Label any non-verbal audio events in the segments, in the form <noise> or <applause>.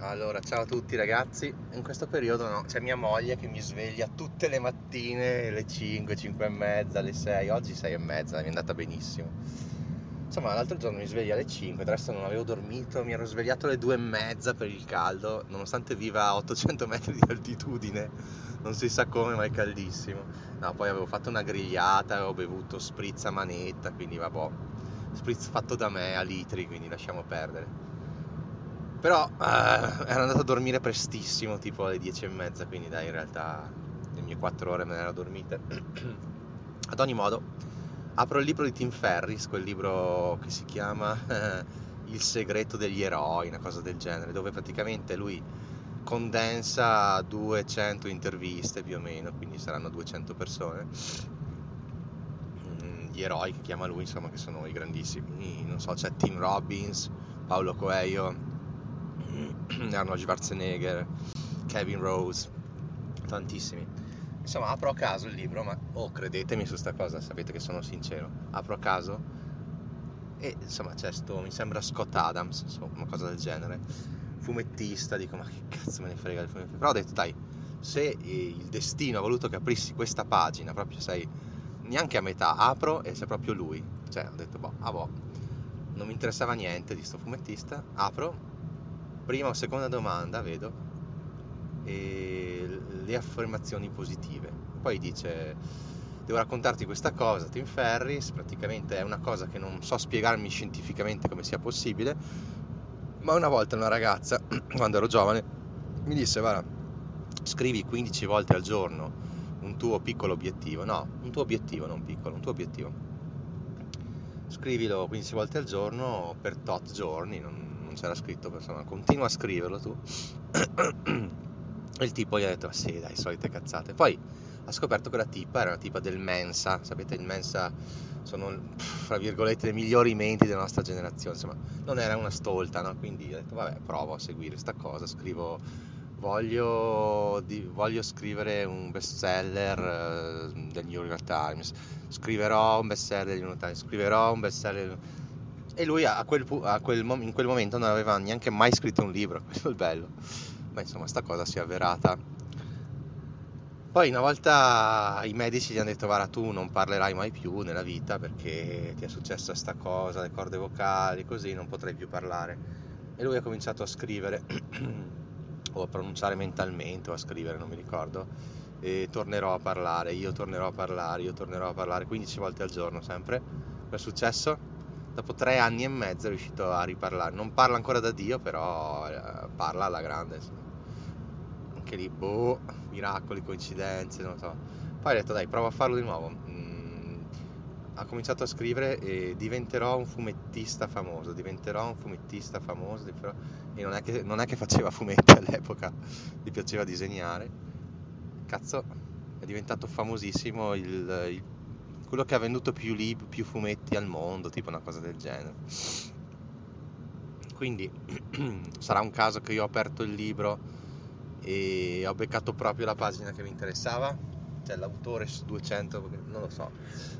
Allora, ciao a tutti ragazzi. In questo periodo no, c'è mia moglie che mi sveglia tutte le mattine, alle 5, 5 e mezza, alle 6. Oggi 6 e mezza, mi è andata benissimo. Insomma, l'altro giorno mi sveglia alle 5, adesso non avevo dormito, mi ero svegliato alle 2 e mezza per il caldo, nonostante viva a 800 metri di altitudine, non si sa come, ma è caldissimo. No, poi avevo fatto una grigliata, avevo bevuto spritz a manetta, quindi vabbè, spritz fatto da me a litri, quindi lasciamo perdere. Però eh, ero andato a dormire prestissimo, tipo alle 10 e mezza, quindi dai, in realtà le mie 4 ore me ne ero dormite. <clears throat> Ad ogni modo, apro il libro di Tim Ferris, quel libro che si chiama eh, Il segreto degli eroi, una cosa del genere, dove praticamente lui condensa 200 interviste più o meno, quindi saranno 200 persone. Mm, gli eroi che chiama lui, insomma, che sono i grandissimi, non so, c'è Tim Robbins, Paolo Coelho, <clears throat> Arnold Schwarzenegger, Kevin Rose, tantissimi. Insomma, apro a caso il libro, ma oh, credetemi su sta cosa, sapete che sono sincero. Apro a caso e insomma c'è sto, mi sembra Scott Adams, insomma, una cosa del genere. Fumettista, dico ma che cazzo me ne frega del fumettista. Però ho detto, dai, se il destino ha voluto che aprissi questa pagina, proprio sei neanche a metà, apro e c'è proprio lui. Cioè, ho detto, boh, ah boh, non mi interessava niente di sto fumettista, apro prima o seconda domanda, vedo, e le affermazioni positive. Poi dice, devo raccontarti questa cosa, Tim Ferris, praticamente è una cosa che non so spiegarmi scientificamente come sia possibile, ma una volta una ragazza, <clears throat> quando ero giovane, mi disse, guarda, scrivi 15 volte al giorno un tuo piccolo obiettivo, no, un tuo obiettivo, non piccolo, un tuo obiettivo. Scrivilo 15 volte al giorno per tot giorni, non, c'era scritto, insomma, continua a scriverlo tu. <coughs> il tipo gli ha detto, sì, dai, solite cazzate. Poi ha scoperto che la tipa era una tipa del Mensa, sapete, il Mensa sono, fra virgolette, le migliori menti della nostra generazione, insomma, non era una stolta, no? Quindi ha detto, vabbè, provo a seguire questa cosa, scrivo voglio, di, voglio, scrivere un bestseller uh, del New York Times, scriverò un bestseller del New York Times, scriverò un bestseller e lui a quel, a quel, in quel momento non aveva neanche mai scritto un libro, <laughs> questo è il bello. Ma insomma, sta cosa si è avverata. Poi una volta i medici gli hanno detto guarda tu non parlerai mai più nella vita perché ti è successa sta cosa, le corde vocali, così non potrai più parlare. E lui ha cominciato a scrivere, <clears throat> o a pronunciare mentalmente, o a scrivere, non mi ricordo, e tornerò a parlare, io tornerò a parlare, io tornerò a parlare 15 volte al giorno sempre. Cosa è successo? Dopo tre anni e mezzo è riuscito a riparlare. Non parla ancora da Dio, però eh, parla alla grande. Insomma. Anche lì, boh, miracoli, coincidenze, non so. Poi ha detto, dai, prova a farlo di nuovo. Mm, ha cominciato a scrivere e diventerò un fumettista famoso, diventerò un fumettista famoso. E non è che, non è che faceva fumetti all'epoca, <laughs> gli piaceva disegnare. Cazzo, è diventato famosissimo il, il quello che ha venduto più libri, più fumetti al mondo, tipo una cosa del genere. Quindi <clears throat> sarà un caso che io ho aperto il libro e ho beccato proprio la pagina che mi interessava, cioè l'autore su 200, non lo so.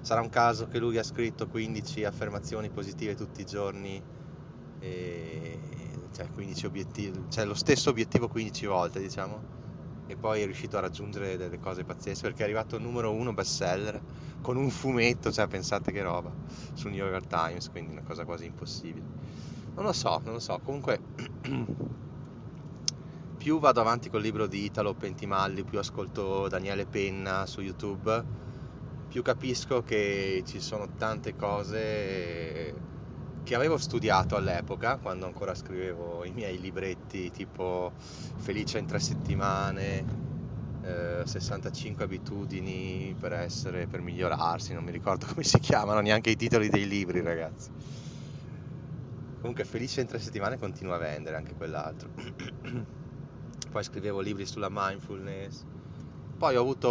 Sarà un caso che lui ha scritto 15 affermazioni positive tutti i giorni e cioè 15 obiettivi, cioè lo stesso obiettivo 15 volte, diciamo e poi è riuscito a raggiungere delle cose pazzesche perché è arrivato numero uno bestseller con un fumetto, cioè pensate che roba, sul New York Times, quindi una cosa quasi impossibile. Non lo so, non lo so, comunque <clears throat> più vado avanti col libro di Italo Pentimalli, più ascolto Daniele Penna su YouTube, più capisco che ci sono tante cose che avevo studiato all'epoca, quando ancora scrivevo i miei libretti tipo Felice in tre settimane, eh, 65 abitudini per essere, per migliorarsi, non mi ricordo <laughs> come si chiamano neanche i titoli dei libri ragazzi. Comunque Felice in tre settimane continua a vendere anche quell'altro. <clears throat> Poi scrivevo libri sulla mindfulness, poi ho avuto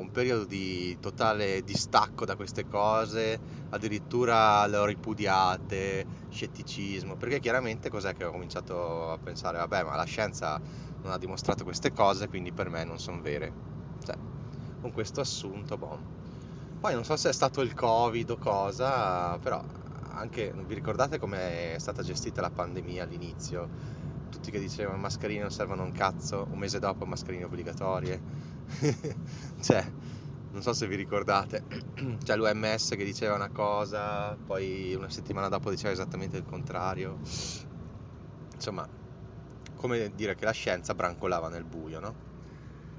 un periodo di totale distacco da queste cose, addirittura le ho ripudiate, scetticismo, perché chiaramente cos'è che ho cominciato a pensare, vabbè, ma la scienza non ha dimostrato queste cose, quindi per me non sono vere. Cioè, con questo assunto, boh. Poi non so se è stato il Covid o cosa, però anche, vi ricordate come è stata gestita la pandemia all'inizio? Tutti che dicevano mascherine non servono un cazzo, un mese dopo mascherine obbligatorie. <laughs> cioè, non so se vi ricordate, <clears throat> c'è l'OMS che diceva una cosa, poi una settimana dopo diceva esattamente il contrario. Insomma, come dire che la scienza brancolava nel buio, no?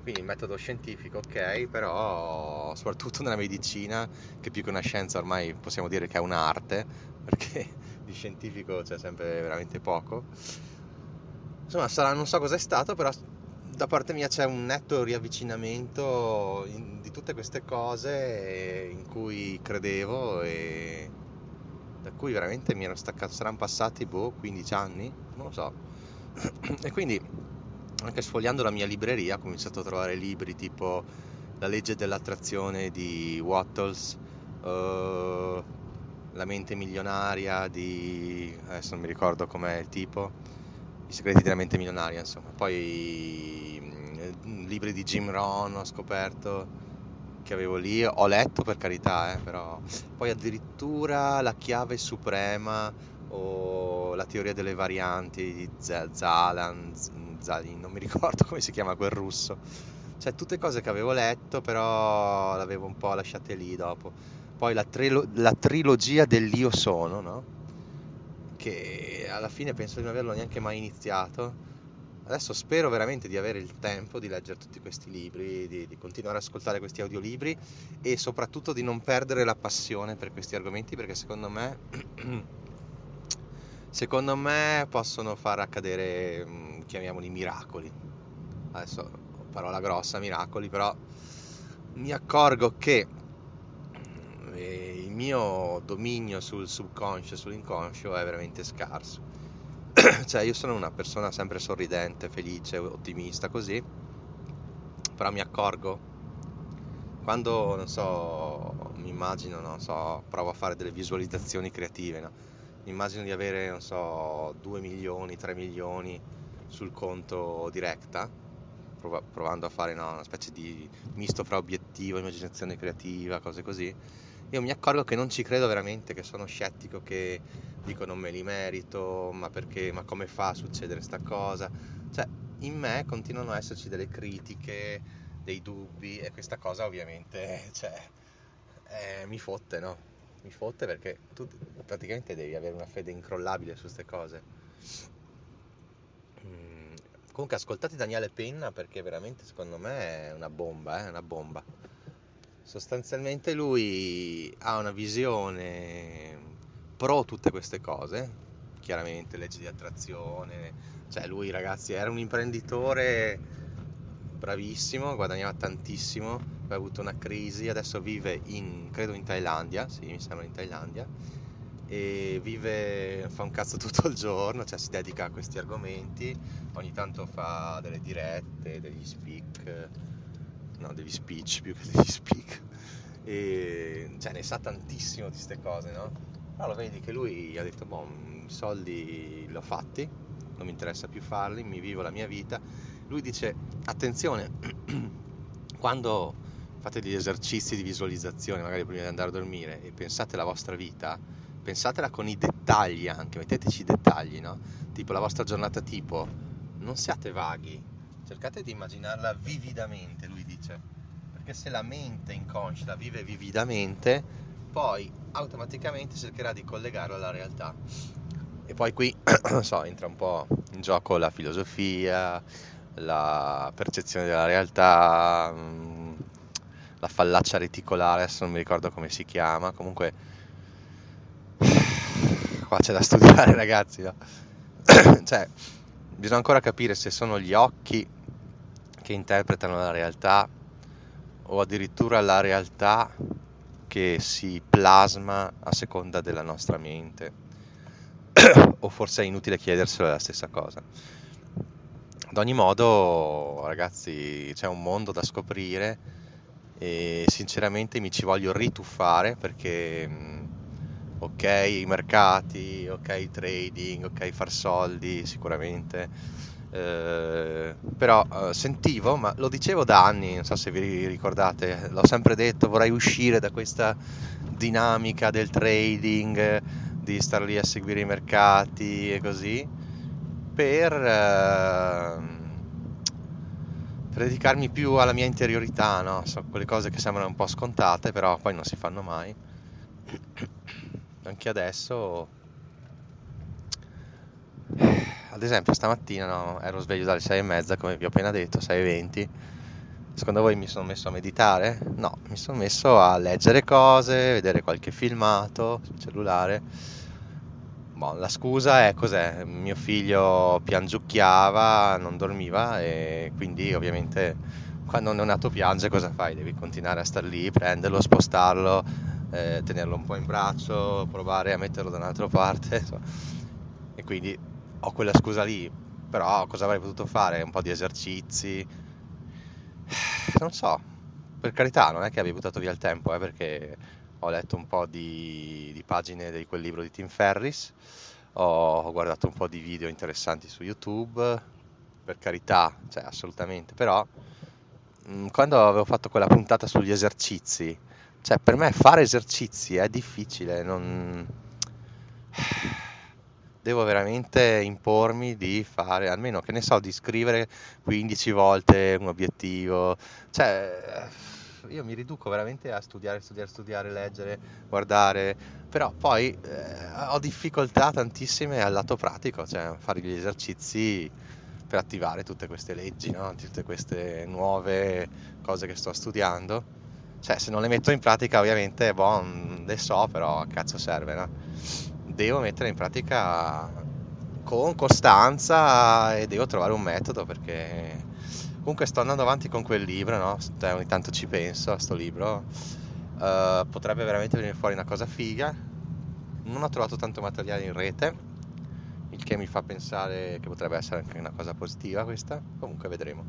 Quindi il metodo scientifico, ok, però soprattutto nella medicina, che più che una scienza ormai possiamo dire che è un'arte, <laughs> perché di scientifico c'è sempre veramente poco. Insomma, sarà, non so cosa è stato, però da parte mia c'è un netto riavvicinamento in, di tutte queste cose in cui credevo e da cui veramente mi ero staccato. Saranno passati, boh, 15 anni? Non lo so. <clears throat> e quindi anche sfogliando la mia libreria ho cominciato a trovare libri tipo La legge dell'attrazione di Wattles, uh, La mente milionaria di... adesso non mi ricordo com'è il tipo, I segreti della mente milionaria insomma, poi mm, libri di Jim Rohn ho scoperto che avevo lì, ho letto per carità, eh, però poi addirittura La chiave suprema o La teoria delle varianti di Zalan, Zalin, non mi ricordo <laughs> come si chiama quel russo. Cioè, tutte cose che avevo letto, però l'avevo un po' lasciate lì dopo. Poi la, trilo- la trilogia dell'Io sono, no? Che alla fine penso di non averlo neanche mai iniziato. Adesso spero veramente di avere il tempo di leggere tutti questi libri, di, di, continuare ad ascoltare questi audiolibri e soprattutto di non perdere la passione per questi argomenti perché secondo me, <clears throat> secondo me possono far accadere mm, chiamiamoli miracoli. Adesso parola grossa, miracoli, però mi accorgo che il mio dominio sul subconscio, sull'inconscio è veramente scarso. <clears throat> cioè io sono una persona sempre sorridente, felice, ottimista, così, però mi accorgo quando, non so, mi immagino, non so, provo a fare delle visualizzazioni creative, no? mi immagino di avere, non so, 2 milioni, 3 milioni sul conto diretta, provando a fare no, una specie di misto fra obiettivo, immaginazione creativa, cose così, io mi accorgo che non ci credo veramente, che sono scettico, che dico non me li merito, ma perché, ma come fa a succedere questa cosa? Cioè, in me continuano ad esserci delle critiche, dei dubbi e questa cosa ovviamente, <laughs> cioè, eh, mi fotte, no? Mi fotte perché tu praticamente devi avere una fede incrollabile su queste cose. Comunque ascoltate Daniele Penna perché veramente secondo me è una bomba, eh? una bomba. Sostanzialmente lui ha una visione pro tutte queste cose, chiaramente legge di attrazione, cioè lui ragazzi era un imprenditore bravissimo, guadagnava tantissimo, ha avuto una crisi, adesso vive in, credo in Thailandia, sì mi sembra in Thailandia, e vive, fa un cazzo tutto il giorno, cioè si dedica a questi argomenti, ogni tanto fa delle dirette, degli speak, no, degli speech più che degli speak, e cioè ne sa tantissimo di queste cose, no? Però lo vedi che lui ha detto, boh, i soldi li ho fatti, non mi interessa più farli, mi vivo la mia vita. Lui dice, attenzione, <clears throat> quando fate degli esercizi di visualizzazione, magari prima di andare a dormire, e pensate alla vostra vita, pensatela con i dettagli anche, metteteci i dettagli, no? Tipo la vostra giornata tipo, non siate vaghi, cercate di immaginarla vividamente, lui dice, perché se la mente inconscia vive vividamente, poi automaticamente cercherà di collegarlo alla realtà. E poi qui, <clears throat> so, entra un po' in gioco la filosofia, la percezione della realtà, mm, la fallaccia reticolare, adesso non mi ricordo come si chiama, comunque qua c'è da <laughs> studiare ragazzi, no? <clears throat> cioè, bisogna ancora capire se sono gli occhi che interpretano la realtà o addirittura la realtà che si plasma a seconda della nostra mente <clears throat> o forse è inutile chiederselo la stessa cosa. Ad ogni modo, ragazzi, c'è un mondo da scoprire e sinceramente mi ci voglio rituffare perché ok i mercati, ok il trading, ok far soldi sicuramente, eh, però eh, sentivo, ma lo dicevo da anni, non so se vi ricordate, l'ho sempre detto, vorrei uscire da questa dinamica del trading, di star lì a seguire i mercati e così, per, eh, per dedicarmi più alla mia interiorità, no? So, quelle cose che sembrano un po' scontate, però poi non si fanno mai. Anche adesso, <sighs> ad esempio, stamattina no, ero sveglio dalle 6 e mezza, come vi ho appena detto, 6 e 20 Secondo voi mi sono messo a meditare? No, mi sono messo a leggere cose, vedere qualche filmato sul cellulare. Bon, la scusa è cos'è? Mio figlio piangiucchiava, non dormiva e quindi ovviamente quando un neonato piange cosa fai? Devi continuare a star lì, prenderlo, spostarlo, eh, tenerlo un po' in braccio, provare a metterlo da un'altra parte. <laughs> E quindi ho quella scusa lì, però cosa avrei potuto fare? Un po' di esercizi, <sighs> non so, per carità, non è che abbia buttato via il tempo, eh, perché ho letto un po' di, di, pagine di quel libro di Tim Ferris, ho guardato un po' di video interessanti su YouTube, per carità, cioè assolutamente, però mm, quando avevo fatto quella puntata sugli esercizi, cioè per me fare esercizi è difficile, non devo veramente impormi di fare, almeno che ne so, di scrivere 15 volte un obiettivo. Cioè, io mi riduco veramente a studiare, studiare, studiare, leggere, guardare, però poi eh, ho difficoltà tantissime al lato pratico, cioè fare gli esercizi per attivare tutte queste leggi, no? tutte queste nuove cose che sto studiando. Cioè, se non le metto in pratica, ovviamente, boh, le so, però a cazzo serve, no? devo mettere in pratica con costanza e devo trovare un metodo perché comunque sto andando avanti con quel libro, no? Cioè, ogni tanto ci penso a sto libro, uh, potrebbe veramente venire fuori una cosa figa. Non ho trovato tanto materiale in rete, il che mi fa pensare che potrebbe essere anche una cosa positiva questa. Comunque vedremo.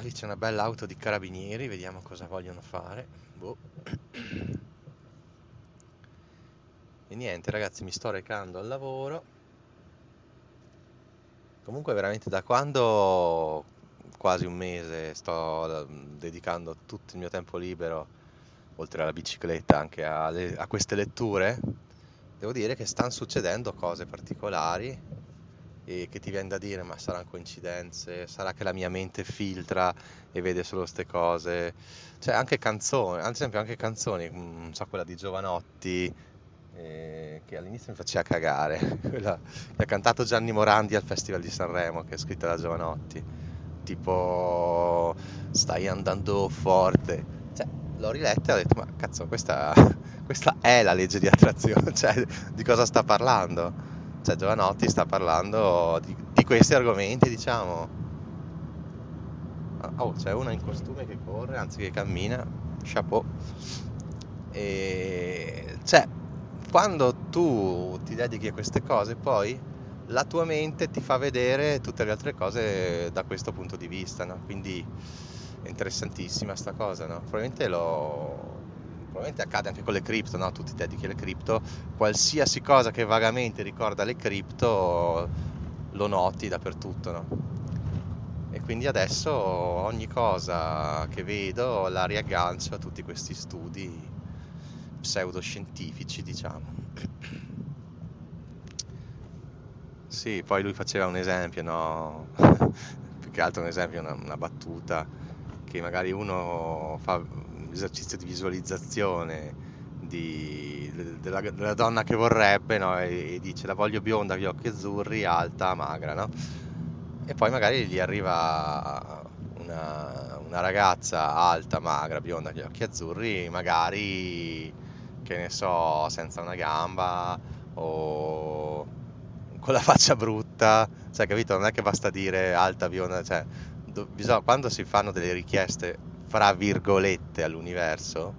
Lì c'è una bella auto di carabinieri, vediamo cosa vogliono fare. Boh. E niente ragazzi, mi sto recando al lavoro. Comunque veramente da quando quasi un mese sto dedicando tutto il mio tempo libero, oltre alla bicicletta, anche a, le, a queste letture, devo dire che stanno succedendo cose particolari e che ti viene da dire ma saranno coincidenze, sarà che la mia mente filtra e vede solo queste cose, cioè anche canzoni, ad esempio anche canzoni, non so quella di Giovanotti, eh, che all'inizio mi faceva cagare, <laughs> quella che ha cantato Gianni Morandi al Festival di Sanremo, che è scritta da Giovanotti, tipo stai andando forte, cioè l'ho riletta e ho detto ma cazzo questa, <laughs> questa è la legge di attrazione, <laughs> cioè di cosa sta parlando? Cioè Giovanotti sta parlando di, di questi argomenti diciamo. Oh, c'è una in costume che corre, anzi che cammina, chapeau. E cioè, quando tu ti dedichi a queste cose, poi la tua mente ti fa vedere tutte le altre cose da questo punto di vista, no? Quindi è interessantissima sta cosa, no? Probabilmente, lo... Probabilmente accade anche con le cripto, no? Tu ti dedichi alle cripto, qualsiasi cosa che vagamente ricorda le cripto lo noti dappertutto, no? E quindi adesso ogni cosa che vedo la riaggancio a tutti questi studi pseudoscientifici, diciamo. Sì, poi lui faceva un esempio, no? <laughs> più che altro un esempio, una, una battuta, che magari uno fa l'esercizio di visualizzazione di, della, della, donna che vorrebbe no? e, e, dice la voglio bionda, gli occhi azzurri, alta, magra, no? e poi magari gli arriva una, una ragazza alta, magra, bionda, gli occhi azzurri, magari che ne so, senza una gamba o con la faccia brutta, cioè capito? Non è che basta dire alta, bionda, cioè do, bisogna, quando si fanno delle richieste fra virgolette all'universo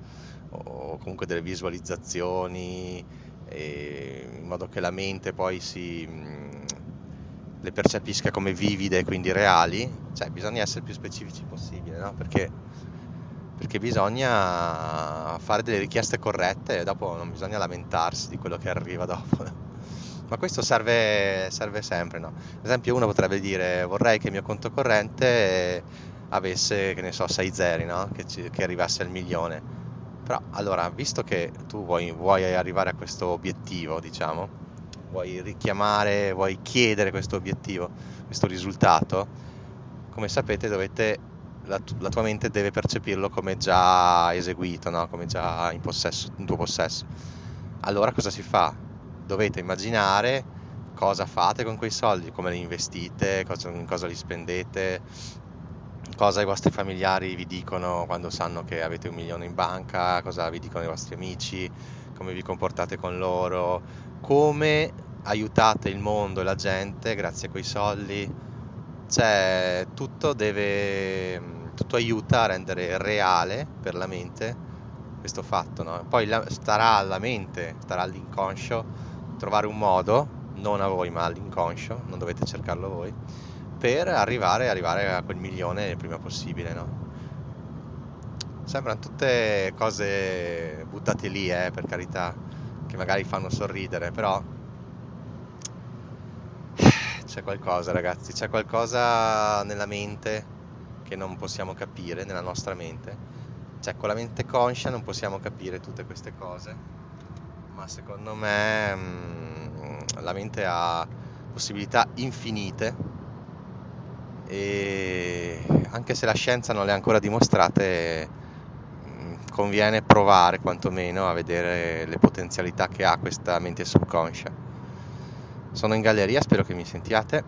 o comunque delle visualizzazioni in modo che la mente poi si le percepisca come vivide quindi reali, cioè bisogna essere più specifici possibile, no? Perché perché bisogna fare delle richieste corrette e dopo non bisogna lamentarsi di quello che arriva dopo. Ma questo serve, serve sempre, no? Ad esempio uno potrebbe dire vorrei che il mio conto corrente avesse, che ne so, 6 zeri, no? Che, ci, che arrivasse al milione. Però allora, visto che tu vuoi, vuoi arrivare a questo obiettivo, diciamo, vuoi richiamare, vuoi chiedere questo obiettivo, questo risultato, come sapete dovete, la, la tua mente deve percepirlo come già eseguito, no? come già in, possesso, in tuo possesso. Allora cosa si fa? Dovete immaginare cosa fate con quei soldi, come li investite, cosa, in cosa li spendete, cosa i vostri familiari vi dicono quando sanno che avete un milione in banca, cosa vi dicono i vostri amici, come vi comportate con loro, come aiutate il mondo e la gente grazie a quei soldi. Cioè, tutto deve tutto aiuta a rendere reale per la mente questo fatto, no? Poi la, starà alla mente, starà all'inconscio trovare un modo, non a voi ma all'inconscio, non dovete cercarlo voi, per arrivare, arrivare a quel milione il prima possibile, no? Sembrano tutte cose buttate lì, eh, per carità, che magari fanno sorridere, però c'è qualcosa, ragazzi, c'è qualcosa nella mente che non possiamo capire, nella nostra mente. Cioè, con la mente conscia non possiamo capire tutte queste cose, ma secondo me mh, mm, la mente ha possibilità infinite e anche se la scienza non le ha ancora dimostrate, mm, conviene provare quantomeno a vedere le potenzialità che ha questa mente subconscia. Sono in galleria, spero che mi sentiate.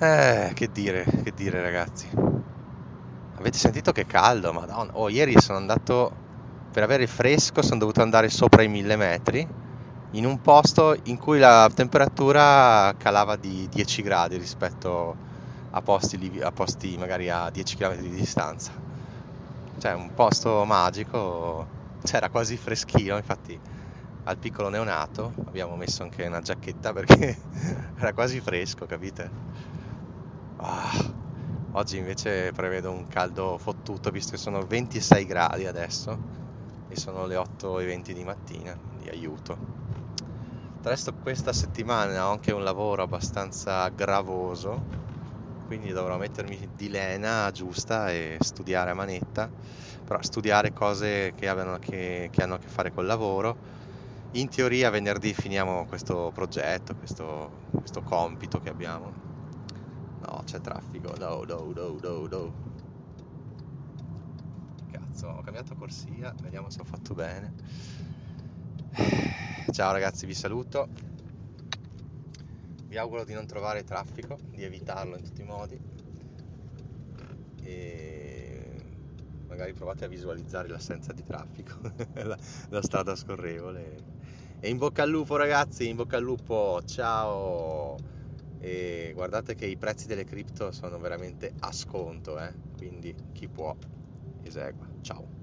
Eh, che dire, che dire ragazzi. Avete sentito che caldo, madonna. Oh, ieri sono andato, per avere il fresco, sono dovuto andare sopra i mille metri in un posto in cui la temperatura calava di 10 gradi rispetto a posti, a posti magari a 10 km di distanza. Cioè un posto magico, c'era quasi freschino, infatti al piccolo neonato abbiamo messo anche una giacchetta perché <laughs> era quasi fresco, capite? Ah, oggi invece prevedo un caldo fottuto visto che sono 26 gradi adesso e sono le 8.20 di mattina, quindi aiuto. Tra l'altro questa settimana ho anche un lavoro abbastanza gravoso, quindi dovrò mettermi di lena giusta e studiare a manetta, però studiare cose che, abbiano, che, che hanno a che fare col lavoro. In teoria venerdì finiamo questo progetto, questo, questo compito che abbiamo. No, c'è traffico, no, no, no, no, no. Cazzo, ho cambiato corsia, vediamo se ho fatto bene. <laughs> Ciao ragazzi, vi saluto. Vi auguro di non trovare traffico, di evitarlo in tutti i modi. E magari provate a visualizzare l'assenza di traffico, <laughs> la, la strada scorrevole. E in bocca al lupo ragazzi, in bocca al lupo, ciao! E guardate che i prezzi delle cripto sono veramente a sconto, eh? quindi chi può esegua. Ciao!